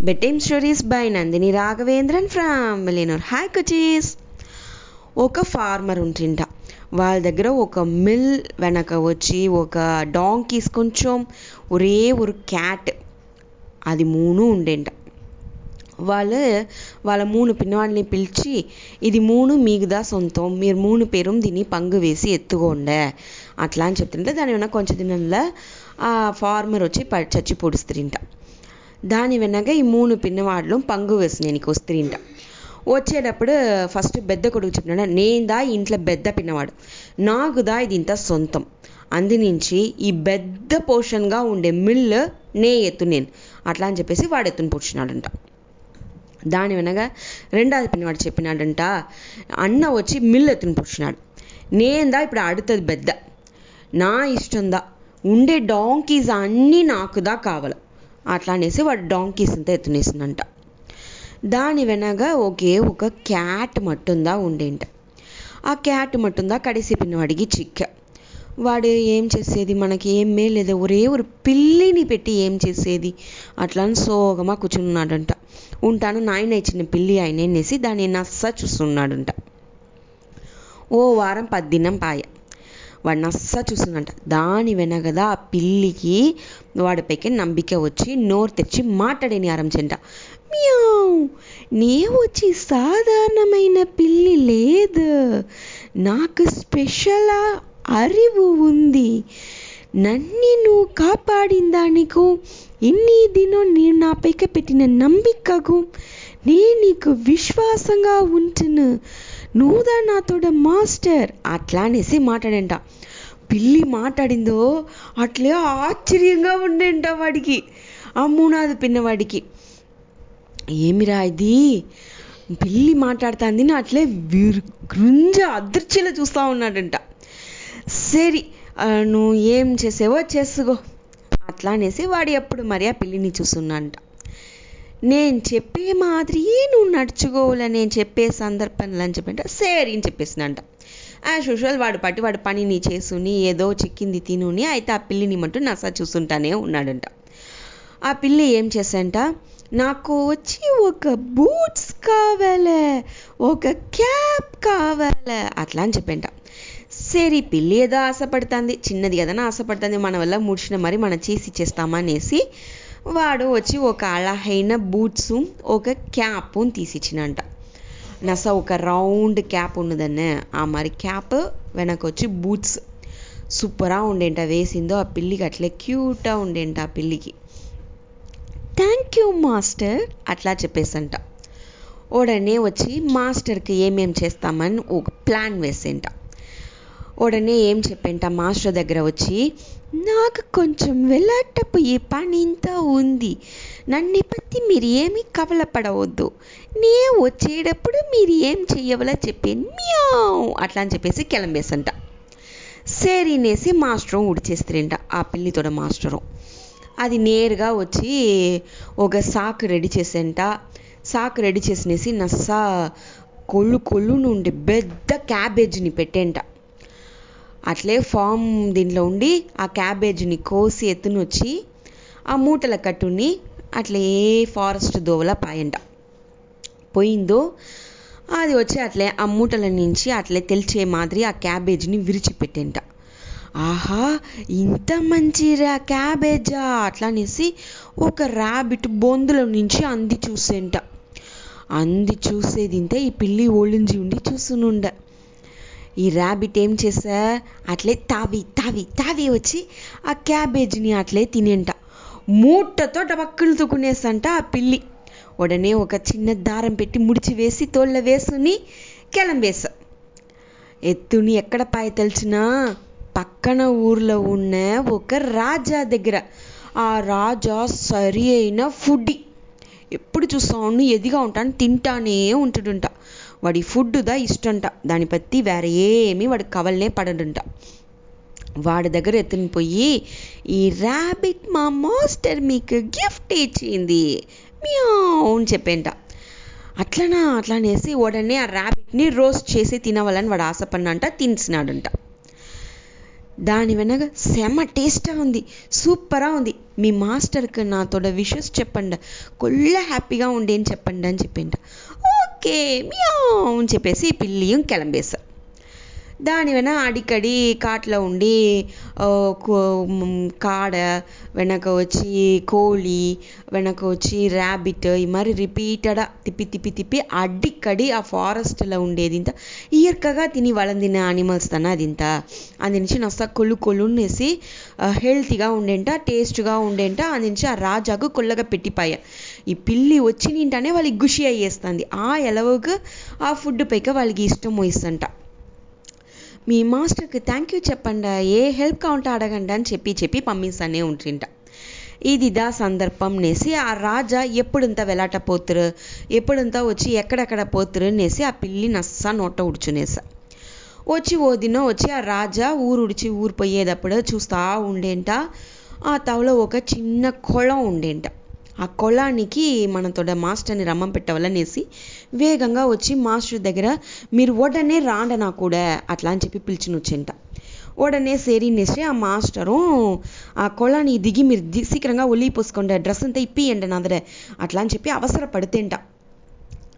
Bedtime stories by Nandini Raghavendran from Velinoor hi కుచీస్ ఒక farmer ఉంటుంట. వాళ్ళ దగ్గర ఒక మిల్ వెనక వచ్చి ఒక డాంకీస్ కొంచెం ఒరే ఒక క్యాట్ అది మూడు ఉండేంట వాళ్ళు వాళ్ళ మూడు పిన్నవాడిని పిలిచి ఇది మూడు మీకుదా సొంతం? మీరు మూడు పేరు దీన్ని పంగు వేసి ఎత్తుకోండే. అట్లా అని చెప్తుంటే దాని వెనక కొంచెం దినంలో ఆ ఫార్మర్ వచ్చి ప చచ్చి పొడుస్తుంట. దాని వెనక ఈ మూడు పిన్నవాళ్ళు పంగు వేసినానికి వస్తుంట వచ్చేటప్పుడు ఫస్ట్ పెద్ద కొడుకు చెప్పినాడు నేందా ఇంట్లో పెద్ద పిన్నవాడు నాకుదా ఇది ఇంత సొంతం. అందినుంచి ఈ పెద్ద పోర్షన్గా ఉండే మిల్లు నే ఎత్తు నేను. అట్లా అని చెప్పేసి వాడు ఎత్తుని పూడ్చినాడంట. దాని వెనక రెండోది పిన్నవాడు చెప్పినాడంట అన్న వచ్చి మిల్లు ఎత్తుని పూడ్చినాడు. నేందా ఇప్పుడు అడుతుంది పెద్ద. నా ఇష్టందా ఉండే డాంకీస్ అన్నీ నాకుదా కావాలి. అట్లా అనేసి వాడు డాంకీస్ అంతా ఎత్తునేసిందంట. దాని వెనక ఒకే ఒక క్యాట్ మట్టుందా ఉండేంట. ఆ క్యాట్ మట్టుందా కడిసి పిన్నవాడికి చిక్క. వాడు ఏం చేసేది? మనకి ఏం మేలేదు ఒరే ఒక పిల్లిని పెట్టి ఏం చేసేది? అట్లా అని సోగమా కూర్చున్నాడంట. ఉంటాను నాయన ఇచ్చిన పిల్లి ఆయన అనేసి దాన్ని నస్స చూస్తున్నాడంట. ఓ వారం పద్దినం పాయ. వాడు నస్స చూస్తుందంట దాని వెనకదా ఆ పిల్లికి వాడిపైకి నంబిక వచ్చి నోరు తెచ్చి మాట్లాడేని ఆరంభించంట మ్యావ్ నే వచ్చి సాధారణమైన పిల్లి లేదు. నాకు స్పెషల్ అరివు ఉంది. నన్ను నువ్వు కాపాడిన దానికి ఇన్ని దినం నేను నా పైకి పెట్టిన నంబికకు నేను నీకు విశ్వాసంగా ఉంటును. నువ్వుదా నాతోడ మాస్టర్. అట్లా అనేసి మాట్లాడంట. పిల్లి మాట్లాడిందో అట్లే ఆశ్చర్యంగా ఉండేంట వాడికి. ఆ మూనాది పిన్నవాడికి. ఏమిరా ఇది? పిల్లి మాట్లాడుతుంది అట్లే కృంజ అదృశ్యలో చూస్తూ ఉన్నాడంట. సరి నువ్వు ఏం చేసేవో చేసుకో అట్లా అనేసి వాడు ఎప్పుడు మరి ఆ పిల్లిని చూస్తున్నాడంట నేను చెప్పే మాదిరియే నువ్వు నడుచుకోవాల నేను చెప్పే సందర్భంలో అని చెప్పంట సరే అని చెప్పేసినంట యాజ్ యూజువల్ వాడు పట్టి వాడి పనిని చేసుని ఏదో చిక్కింది తినుని అయితే ఆ పిల్లిని మట్టు నసా చూస్తుంటానే ఉన్నాడంట. ఆ పిల్లి ఏం చేసంట నాకు వచ్చి ఒక బూట్స్ కావాలే ఒక క్యాప్ కావాలే అట్లా అని చెప్పంట. సరే పిల్లి ఏదో ఆశపడుతుంది చిన్నది కదా ఆశపడుతుంది మన వల్ల ముడిచిన మరి మనం చేసి ఇచ్చేస్తామా అనేసి వాడు వచ్చి ఒక అళహైన బూట్స్ ఒక క్యాప్ తీసిచ్చినంట. నస ఒక రౌండ్ క్యాప్ ఉన్నదన్నే. ఆ మరి క్యాప్ వెనక వచ్చి బూట్స్. సూపరా ఉండేంట వేసిందో ఆ పిల్లికి అట్లే క్యూట్గా ఉండేంట ఆ పిల్లికి. థ్యాంక్ యూ మాస్టర్ అట్లా చెప్పేసంట. ఉడనే వచ్చి మాస్టర్కి ఏమేం చేస్తామని ఒక ప్లాన్ వేసేంట. ఉడనే ఏం చెప్పంట మాస్టర్ దగ్గర వచ్చి నాకు కొంచెం వెళ్ళటప్పు ఈ పని ఇంత ఉంది. నన్ను పత్తి మీరు ఏమీ కవలపడవద్దు. నే వచ్చేటప్పుడు మీరు ఏం చెయ్యవలా చెప్పాను మ్యా అట్లా అని చెప్పేసి కిలంబేసంట. సరినేసి మాస్టర్ ఉడిచేస్తారంట ఆ పిల్లితోడ మాస్టరు. అది నేరుగా వచ్చి ఒక సాకు రెడీ చేసేంట. సాకు రెడీ చేసినేసి నస్సా కొళ్ళు కొళ్ళు నుండి పెద్ద క్యాబేజీని పెట్టేంట. అట్లే ఫామ్ దీంట్లో ఉండి ఆ క్యాబేజ్ని కోసి ఎత్తుని వచ్చి ఆ మూటల కట్టుని అట్లే ఫారెస్ట్ దోవల పాయంట. పోయిందో అది వచ్చి అట్లే ఆ మూటల నుంచి అట్లే తెలిచే మాదిరి ఆ క్యాబేజ్ని విరిచిపెట్టేంట. ఆహా ఇంత మంచిరా క్యాబేజా అట్లా అనేసి ఒక ర్యాబిట్ బొందుల నుంచి అంది చూసేంట. అంది చూసేది ఈ పిల్లి ఒళ్ళించి ఉండి చూసునుండ. ఈ ర్యాబిట్ ఏం చేసా? అట్లే తావి తావి తావి వచ్చి ఆ క్యాబేజీని అట్లే తినేంట. మూటతో డబక్కులు తుకునేసంట ఆ పిల్లి. ఉడనే ఒక చిన్న దారం పెట్టి ముడిచి వేసి తోళ్ళ వేసుని కెలంబేస ఎత్తుని ఎక్కడ పాయ తలిచినా పక్కన ఊర్లో ఉన్న ఒక రాజా దగ్గర. ఆ రాజా సరి అయిన ఫుడ్డి. ఎప్పుడు చూస్తాను ఎదిగా ఉంటాను తింటానే ఉంటుడుంట. వాడి ఫుడ్ దా ఇష్టంట. దాని పత్తి వేరే ఏమీ వాడికి కవలనే పడడంట. వాడి దగ్గర ఎత్తుని పోయి ఈ ర్యాబిట్ మా మాస్టర్ మీకు గిఫ్ట్ ఇచ్చింది. మ్యావ్ అని చెప్పేంట. అట్లనా అట్లా అనేసి ఉడనే ఆ ర్యాబిట్ని రోస్ట్ చేసి తినవాలని వాడు ఆశపడినంట తినిసినాడంట. దాని వెనక సెమ టేస్ట్గా ఉంది సూపరా ఉంది. మీ మాస్టర్కి నాతోడ విషెస్ చెప్పండి. కొల్ల హ్యాపీగా ఉండేని చెప్పండి అని చెప్పింట. ఓకే మియావుని చెప్పేసి పిల్లియం கிளம்பேசு దాని వెన అడికడి కాట్లో ఉండి కాడ వెనక వచ్చి కోళి వెనక వచ్చి ర్యాబిట్ ఈ మరి రిపీటెడా తిప్పి తిప్పి తిప్పి అడికడి ఆ ఫారెస్ట్లో ఉండేదింత. ఇయర్కగా తిని వలందిన యానిమల్స్ తన అది ఇంత అది నుంచి నస్త కొలు కొల్లునేసి హెల్తీగా ఉండేంట టేస్ట్గా ఉండేంట అది నుంచి ఆ రాజాకు కొల్లగా పెట్టిపోయా. ఈ పిల్లి వచ్చి నింటనే వాళ్ళకి గుషి అయ్యేస్తుంది. ఆ ఎలవకు ఆ ఫుడ్ పైక వాళ్ళకి ఇష్టం వస్తుంట మీ మాస్టర్కి థ్యాంక్ యూ చెప్పండి ఏ హెల్ప్ కౌంటర్ అడగండి అని చెప్పి చెప్పి పంపిస్తానే ఉంటుంట ఇదిదా సందర్భం నేసి ఆ రాజా ఎప్పుడంత వెలాట పోతురు ఎప్పుడంతా వచ్చి ఎక్కడెక్కడ పోతురు అనేసి ఆ పిల్లి నస్స నోట ఉడుచునేస వచ్చి ఓ దినం వచ్చి ఆ రాజా ఊరు ఉడిచి ఊరు పోయేటప్పుడు చూస్తా ఉండేంట ఆ తవలో ఒక చిన్న కొళం ఉండేంట. ఆ కొలానికి మనతోడ మాస్టర్ని రమ్మం పెట్టవాలనేసి వేగంగా వచ్చి మాస్టర్ దగ్గర మీరు ఉడనే రాండ నా కూడా? అట్లా అని చెప్పి పిలిచినొచ్చింట ఉడనే సేరినేసి ఆ మాస్టరు ఆ కొలాని దిగి మీరు సీక్రంగా ఒలిగిపోసుకోండి డ్రెస్ అంతా ఇప్పియండి నాదర అట్లా అని చెప్పి అవసరపడితేంట.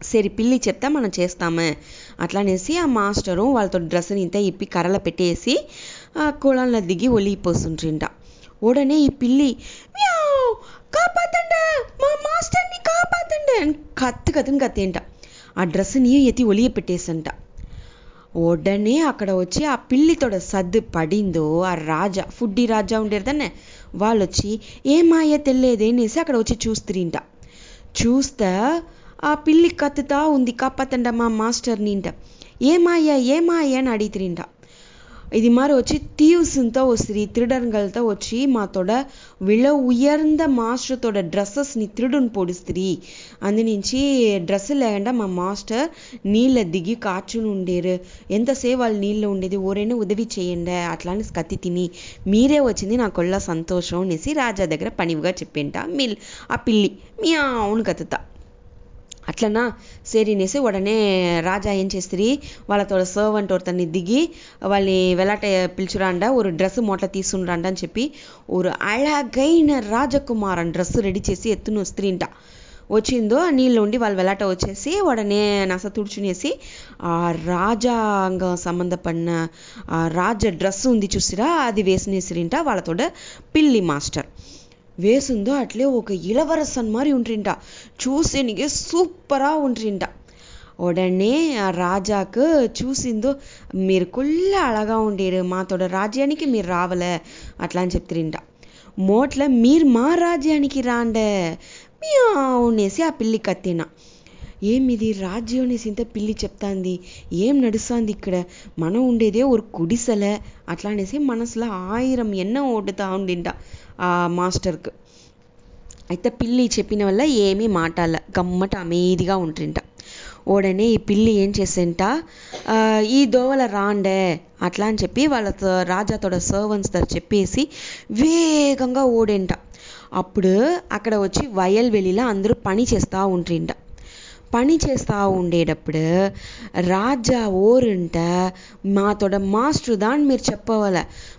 సరి పిల్లి చెప్తా మనం చేస్తామే. అట్లానేసి ఆ మాస్టరు వాళ్ళతో డ్రెస్ని ఇంత ఇప్పి కర్రలు పెట్టేసి ఆ కుళంలో దిగి ఒలిగిపోతుండ్రింట ఉడనే ఈ పిల్లి "మియావ్, మా మాస్టర్ని కాపాతండి అని కత్తు కత్తుని కత్తేంట ఆ డ్రెస్ని ఎత్తి ఒలియ పెట్టేసంట. ఉడనే అక్కడ వచ్చి ఆ పిల్లితోడ సద్దు పడిందో ఆ రాజా ఫుడ్డీ రాజా ఉండేరు దాన్నే వాళ్ళు వచ్చి ఏమాయ తెల్లేదే అనేసి అక్కడ వచ్చి చూస్తురింట చూస్తే ఆ పిల్లి కత్తుతా ఉంది కాపాతండ మా మాస్టర్ని ఇంట ఏమాయ ఏమాయ అని అడిగితిరింట. ఇది மாதிரி వచ్చి థీవ్స్ అంతా వస్తుంది తిరడరుగల్తో వచ్చి మాతోడ విల ఉయర్ந்த మాస్టర్తోడ డ్రెస్సెస్ని తిరుడుని పొడిస్తుంది అందు నుంచి డ్రెస్ లేకుండా మా మాస్టర్ నీళ్ళ దిగి కాచుని ఉండేరు ఎంతసేపు వాళ్ళు నీళ్ళు ఉండేది ఓరైనా ఉదవి చేయండి అట్లానే కత్తి తిని మీరే వచ్చింది నాకొల్ల సంతోషం అనేసి రాజా దగ్గర పనివిగా చెప్పింట మిల్ ఆ పిల్లి మీ అవును కత్తుతా అట్లనా? సేరీనేసి ఉడనే రాజా ఏం చేస్తుంది వాళ్ళతో సర్వెంట్ ఒకతన్ని దిగి వాళ్ళని వెలాట పిలిచురాండ ఒక డ్రెస్ మూట తీసుకునిరాండ అని చెప్పి ఒక అళగైన రాజకుమారన్ డ్రెస్ రెడీ చేసి ఎత్తును స్త్రీంట వచ్చిందో నీళ్ళు ఉండి వాళ్ళు వెలాట వచ్చేసి వాడనే నస తుడుచునేసి ఆ రాజాంగం సంబంధపడిన ఆ రాజ డ్రెస్ ఉంది చూసిరా అది వేసినేసిరింట వాళ్ళతోడ పిల్లి మాస్టర్. வேசுந்தோ அட்லே ஒரு இளவரசன் மாதிரி உண்டின்ட்டா చూసేనికి సూపరాக ఉంటుంట ఆ రాజాకు చూసిందో మీరు కుళ్ళ అళగా ఉండేరు మాతోడ రాజ్యానికి మీరు రావలే అట్లా అని చెప్తుంట మోట్ల మీరు మా రాజ్యానికి రాండే మియావునేసి ఆ పిల్లి కత్తిన. ఏమిది రాజ్యం అనేసి ఇంత పిల్లి చెప్తాంది? ఏం నడుస్తుంది ఇక్కడ? మనం ఉండేదే ఒక కుడిసెల అట్లా అనేసి మనసులో ఆయిరం ఎన్న ఓడుతా ఉండింటా. ఆ మాస్టర్కి. అయితే పిల్లి చెప్పిన వల్ల ఏమీ మాటాల గమ్మట అమేదిగా ఉంటుంట. ఓడనే ఈ పిల్లి ఏం చేసేంట? ఈ దోవల రాండే అట్లా అని చెప్పి వాళ్ళతో రాజాతోడ సర్వెంట్స్ దగ్గర చెప్పేసి వేగంగా ఓడేంట. అప్పుడు అక్కడ వచ్చి వయల్ వెళ్ళిలా అందరూ పని చేస్తూ ఉంటుంట. పని చేస్తా ఉండేటప్పుడు రాజా ఓరుంట మాతోడ మాస్టర్ దా అని మీరు చెప్పవాల.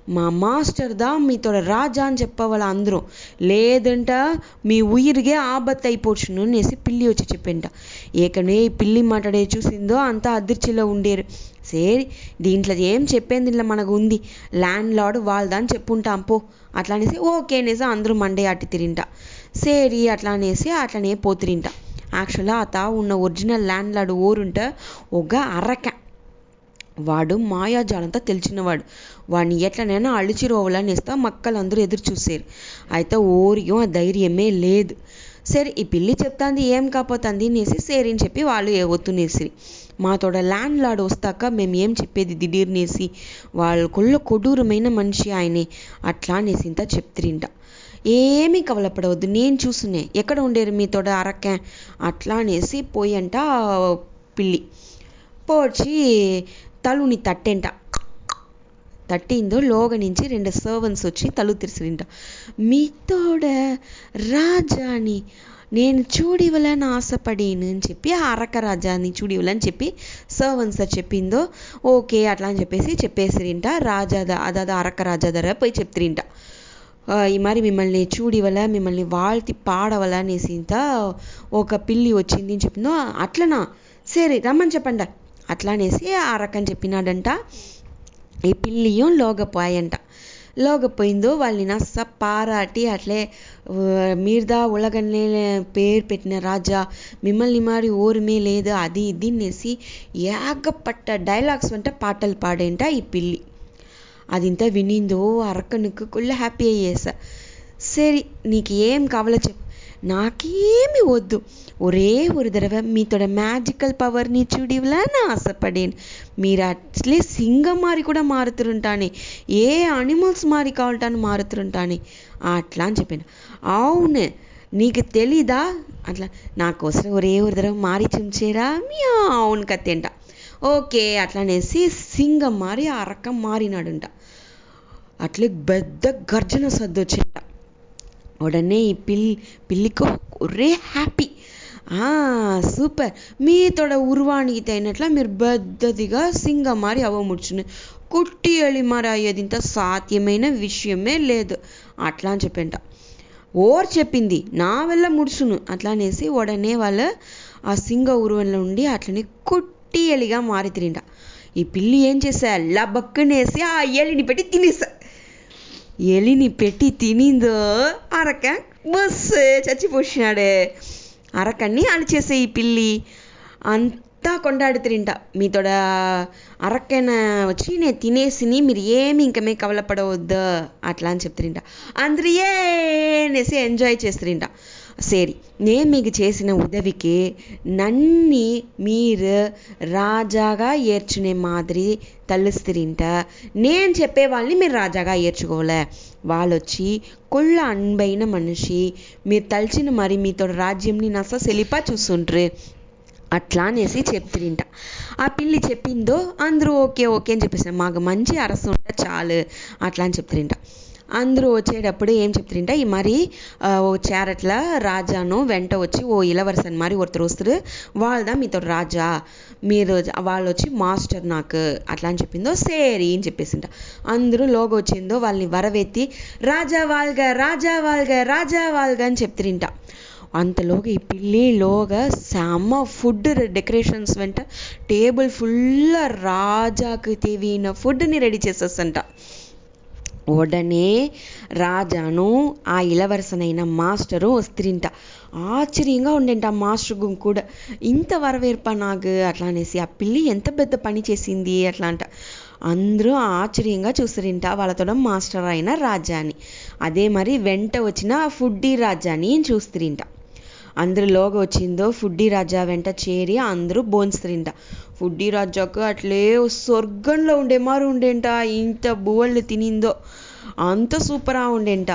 మా మాస్టర్ దా మీతోడ రాజా అని చెప్పవాల అందరూ. లేదంట మీ ఉయిరిగే ఆబత్ అయిపోవచ్చును అనేసి పిల్లి వచ్చి చెప్పింట. ఏకనే పిల్లి మాటడే చూసిందో అంతా అదిర్చిలో ఉండేరు. సరే దీంట్లో ఏం చెప్పేది ఇలా మనకు ఉంది ల్యాండ్ లార్డ్ వాళ్ళదని చెప్పుంటాం పో. అట్లా అనేసి ఓకే అనేసి అందరూ మండే అట్టి తిరింటా. సరి అట్లా అనేసి అట్లనే పోతిరింట. యాక్చువల్గా ఆ ஆக்சுவலாக ఉన్న ఒరిజినల్ ల్యాండ్ లార్డ్ ఓరుంటే ఒక అరక. వాడు మాయాజాలంతా మాయాజాలంతో తెలిచినవాడు వాడిని ఎట్లనైనా అడిచి రోవాలనేస్తా మక్కలందరూ ఎదురు చూసారు. అయితే ఓరియం ఆ ధైర్యమే లేదు. సరే ఈ పిల్లి చెప్తాంది ఏం కాపోతుంది అనేసి సరే అని చెప్పి వాళ్ళు ఒత్తునేసి మాతోడ ల్యాండ్ లార్డ్ వస్తాక మేము ఏం చెప్పేది దిడీర్నేసి వాళ్ళకుల్ల కొడూరమైన మనిషి ఆయనే. అట్లా అనేసింత చెప్తిరింట. ఏమీ కవలపడవద్దు. నేను చూసునే. ఎక్కడ ఉండేరు మీతోడ అరక్కే? అట్లా అనేసి పోయంట పిల్లి. పోచి తలుని తట్టేంట. తట్టిందో లోగ నుంచి రెండు సర్వెంట్స్ వచ్చి తలు తెరిసిరింట. మీతోడ రాజాని నేను చూడివలని ఆశపడేను అని చెప్పి ఆ అరక రాజాని చూడివలని చెప్పి సర్వెంట్స్ చెప్పిందో ఓకే అట్లా అని చెప్పేసి చెప్పేసిరింట. రాజా అదా అరక రాజా దగ్గర పోయి చెప్తిరింట. ఈ మరి మిమ్మల్ని చూడివల మిమ్మల్ని వాళ్తి పాడవల అనేసి ఇంత ఒక పిల్లి వచ్చింది అని చెప్పిందో అట్లనా? సరే రమ్మని చెప్పండి అట్లా అనేసి ఆ రకం చెప్పినాడంట. ఈ పిల్లియం లోగపోయంట లోగపోయిందో వాళ్ళని నస్స పారాటి అట్లే మీర్దా ఉలగన్నే పేరు పెట్టిన రాజా మిమ్మల్ని మారి ఓరిమే లేదు అది ఇది అనేసి ఏగపట్ట డైలాగ్స్ అంటే పాటలు పాడేంట ఈ పిల్లి. అదింత వినిందో అరకనుకు కుళ్ళ హ్యాపీ అయ్యేసా సరే నీకు ఏం కావాలో చెప్పు నాకేమి వద్దు ஒரே ஒரு தடவை மீத்தோட மேஜிக்கல் పవర్ని చూడివలని ఆశపడేను మీరు అట్లే సింగం మారి కూడా మారుతుంటానే ఏ అనిమల్స్ మారి కావటాన్ని మారుతుంటానే అట్లా అని చెప్పాను అవును నీకు తెలీదా అట్లా నాకోసం ఒరే ஒரு தடவை మారి చూంచేరా అవును కత్తేంట ఓకే అట్లనేసి సింగం మారి ఆ రకం మారినాడంట. అట్లే పెద్ద గర్జన సద్దొచ్చింట ఉడనే ఈ పిల్లి పిల్లికి ఒరే హ్యాపీ. సూపర్. మీతోడ ఉరువానికి తగినట్ల మీరు పెద్దదిగా సింగం మారి అవ్వముడుచును కుట్టి ఎళి మారి అయ్యేది ఇంత సాధ్యమైన విషయమే లేదు. అట్లా అని చెప్పంట. ఓర్ చెప్పింది నా వల్ల ముడుచును. అట్లా అనేసి ఉడనే వాళ్ళు ఆ సింగ ఉరువన్లో ఉండి అట్లనే పొట్టి ఎలిగా మారి తిరింట ఈ పిల్లి ఏం చేసా? లబక్కునేసి ఆ ఎలిని పెట్టి తినేసా. ఎలిని పెట్టి తినిందో అరక బస్ చచ్చిపోసినాడే. అరకన్ని అలిచేసే ఈ పిల్లి. అంతా కొండాడుతురింట మీతోడ అరక్కన వచ్చి నేను తినేసిని మీరు ఏమి ఇంకమే కవలపడవద్దు అట్లా అని చెప్తుంట అందరు ఏ ఎంజాయ్ చేస్తురింట సరి నేను మీకు చేసిన ఉదవికి నన్ని మీరు రాజాగా ఏర్చునే మాదిరి తలుస్తురింట నేను చెప్పే వాళ్ళని మీరు రాజాగా ఏర్చుకోలే వాళ్ళొచ్చి కొళ్ళ అన్బైన మనిషి మీరు తలిచిన మరి మీతో రాజ్యంని నస సెలిపా చూస్తుంటారు అట్లా అనేసి చెప్తిరింట ఆ పిల్లి చెప్పిందో అందరూ ఓకే ఓకే అని చెప్పేసి మాకు మంచి అరసు ఉంటే చాలు అట్లా అని చెప్తురింట అందరూ వచ్చేటప్పుడు ఏం చెప్తారంటే ఈ మరి ఓ చేరట్ల రాజాను వెంట వచ్చి ఓ ఇలవరసన్ మరి ఒకరు వస్తారు వాళ్ళదా మీతో రాజా? మీరు వాళ్ళు వచ్చి మాస్టర్ నాకు అట్లా అని చెప్పిందో సేరీ అని చెప్పేసింట. అందరూ లోగో వచ్చిందో వాళ్ళని వరవెత్తి రాజా వాల్గా రాజా వాల్గా రాజా వాల్గ అని చెప్తారంట. అంతలోగా ఈ పిల్లిలోగా సెమ్మ ఫుడ్ డెకరేషన్స్ వెంట టేబుల్ ఫుల్ రాజాకు తెవిన ఫుడ్ని రెడీ చేసేస్తంట ఉడనే రాజాను ఆ ఇలవరసనైన మాస్టరు వస్త్రింట. ఆశ్చర్యంగా ఉండేంట ఆ మాస్టర్ కూడా ఇంత వరవేర్ప నాకు అట్లా అనేసి ఆ పిల్లి ఎంత పెద్ద పని చేసింది? అట్లా అంట. అందరూ ఆశ్చర్యంగా చూసిరింట వాళ్ళతో మాస్టర్ అయిన రాజాని. అదే మరి వెంట వచ్చిన ఆ ఫుడ్డీ రాజాని చూస్తురింట. అందరిలోగా వచ్చిందో ఫుడ్డీ రాజా వెంట చేరి అందరూ బోన్స్తారింట ఫుడ్డీ రాజాకు అట్లే స్వర్గంలో ఉండే మారు ఉండేంట ఇంత బువ్వలు తినిందో. అంత సూపరా ఉండేంట.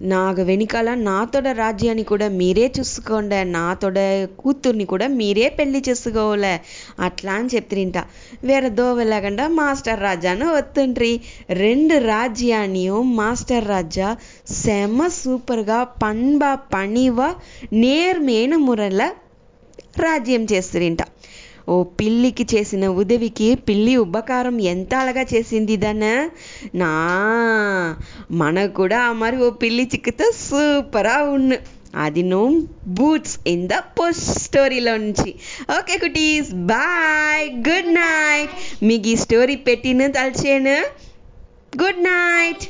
నా వెనకాల నా తోడ రాజ్యాన్ని కూడా మీరే చూసుకోండి నా తోడ కూతుర్ని కూడా మీరే పెళ్ళి చేసుకోవాలి అట్లా అని చెప్తుంట వేరే దోవలాగండా మాస్టర్ రాజాను వస్తుంట్రీ రెండు రాజ్యాన్ని మాస్టర్ రాజా செம సూపర్గా పన్బ పనివ నేర్మైన మురల రాజ్యం చేస్తుంట ఓ పిల్లికి చేసిన ఉదవికి పిల్లి ఉపకారం ఎంత అలగా చేసింది దన? నా మనకు కూడా మరి ఓ పిల్లి చిక్కుతో సూపరా ఉన్ను అది no boots in the post స్టోరీలో నుంచి okay cuties bye good night. మీకు ఈ స్టోరీ పెట్టిన తలచేను. Good night.